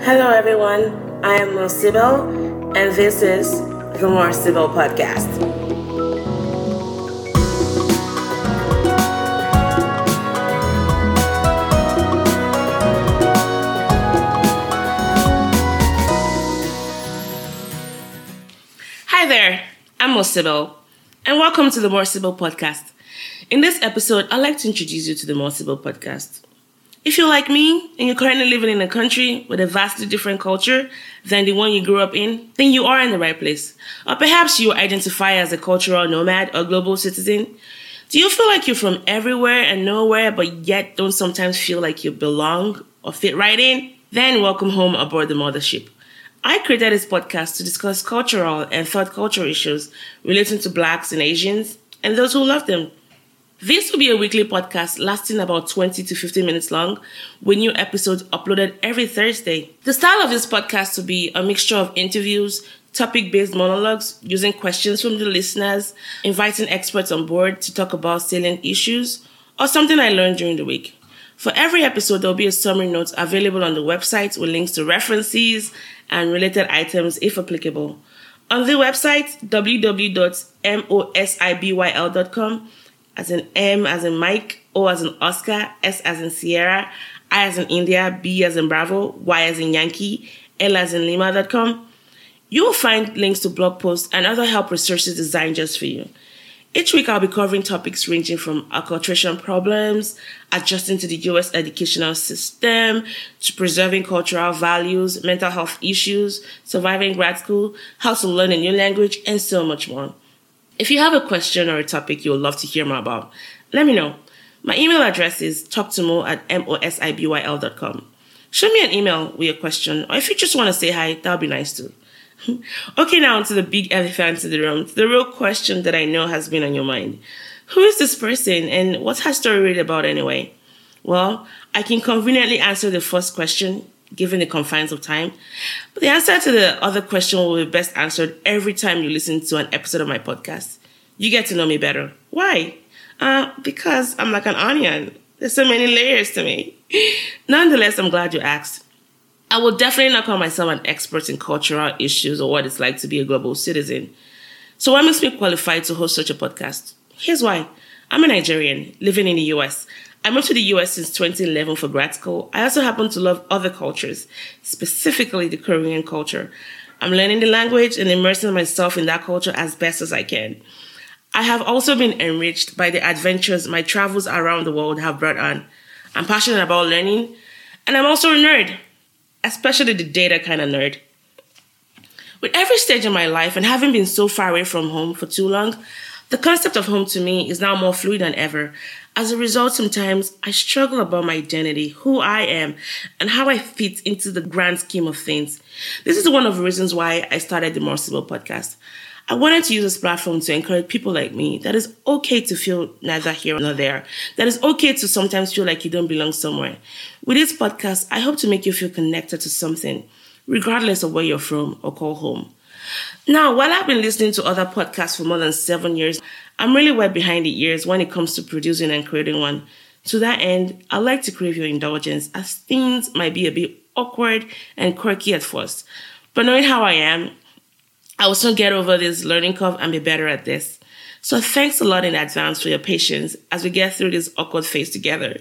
Hello, everyone. I am Mo and this is the More podcast. Hi there, I'm Mo and welcome to the More podcast. In this episode, I'd like to introduce you to the More podcast. If you're like me and you're currently living in a country with a vastly different culture than the one you grew up in, then you are in the right place. Or perhaps you identify as a cultural nomad or global citizen. Do you feel like you're from everywhere and nowhere, but yet don't sometimes feel like you belong or fit right in? Then welcome home aboard the mothership. I created this podcast to discuss cultural and third culture issues relating to blacks and Asians and those who love them. This will be a weekly podcast lasting about 20 to 15 minutes long, with new episodes uploaded every Thursday. The style of this podcast will be a mixture of interviews, topic based monologues, using questions from the listeners, inviting experts on board to talk about salient issues, or something I learned during the week. For every episode, there will be a summary note available on the website with links to references and related items if applicable. On the website, www.mosibyl.com, as in M as in Mike, O as in Oscar, S as in Sierra, I as in India, B as in Bravo, Y as in Yankee, L as in Lima.com. You will find links to blog posts and other help resources designed just for you. Each week, I'll be covering topics ranging from acculturation problems, adjusting to the US educational system, to preserving cultural values, mental health issues, surviving grad school, how to learn a new language, and so much more. If you have a question or a topic you would love to hear more about, let me know. My email address is talktomo at mosibyl.com. Show me an email with your question, or if you just want to say hi, that would be nice too. okay, now to the big elephant in the room, the real question that I know has been on your mind. Who is this person and what's her story really about anyway? Well, I can conveniently answer the first question given the confines of time. But the answer to the other question will be best answered every time you listen to an episode of my podcast. You get to know me better. Why? Uh, because I'm like an onion. There's so many layers to me. Nonetheless, I'm glad you asked. I will definitely not call myself an expert in cultural issues or what it's like to be a global citizen. So, what makes me qualified to host such a podcast? Here's why I'm a Nigerian living in the US. I moved to the US since 2011 for grad school. I also happen to love other cultures, specifically the Korean culture. I'm learning the language and immersing myself in that culture as best as I can. I have also been enriched by the adventures my travels around the world have brought on. I'm passionate about learning, and I'm also a nerd especially the data kind of nerd. With every stage of my life and having been so far away from home for too long, the concept of home to me is now more fluid than ever. As a result, sometimes I struggle about my identity, who I am, and how I fit into the grand scheme of things. This is one of the reasons why I started the More Sibyl podcast. I wanted to use this platform to encourage people like me that it's okay to feel neither here nor there, that it's okay to sometimes feel like you don't belong somewhere. With this podcast, I hope to make you feel connected to something, regardless of where you're from or call home. Now, while I've been listening to other podcasts for more than seven years, I'm really wet behind the ears when it comes to producing and creating one. To that end, I'd like to crave your indulgence as things might be a bit awkward and quirky at first. But knowing how I am, I will soon get over this learning curve and be better at this. So thanks a lot in advance for your patience as we get through this awkward phase together.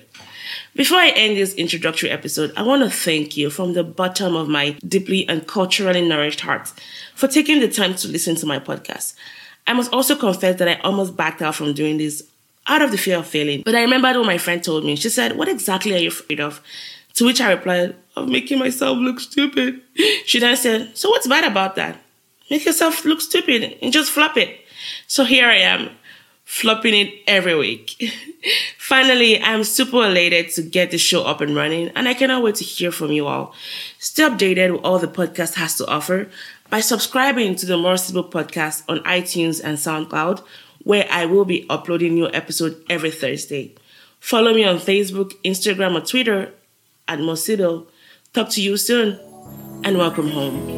Before I end this introductory episode, I want to thank you from the bottom of my deeply and culturally nourished heart for taking the time to listen to my podcast. I must also confess that I almost backed out from doing this out of the fear of failing. But I remembered what my friend told me. She said, What exactly are you afraid of? To which I replied, Of making myself look stupid. She then said, So what's bad about that? Make yourself look stupid and just flop it. So here I am, flopping it every week. Finally, I'm super elated to get the show up and running, and I cannot wait to hear from you all. Stay updated with all the podcast has to offer by subscribing to the More Sibyl podcast on iTunes and SoundCloud, where I will be uploading new episode every Thursday. Follow me on Facebook, Instagram, or Twitter at Sibyl. Talk to you soon, and welcome home.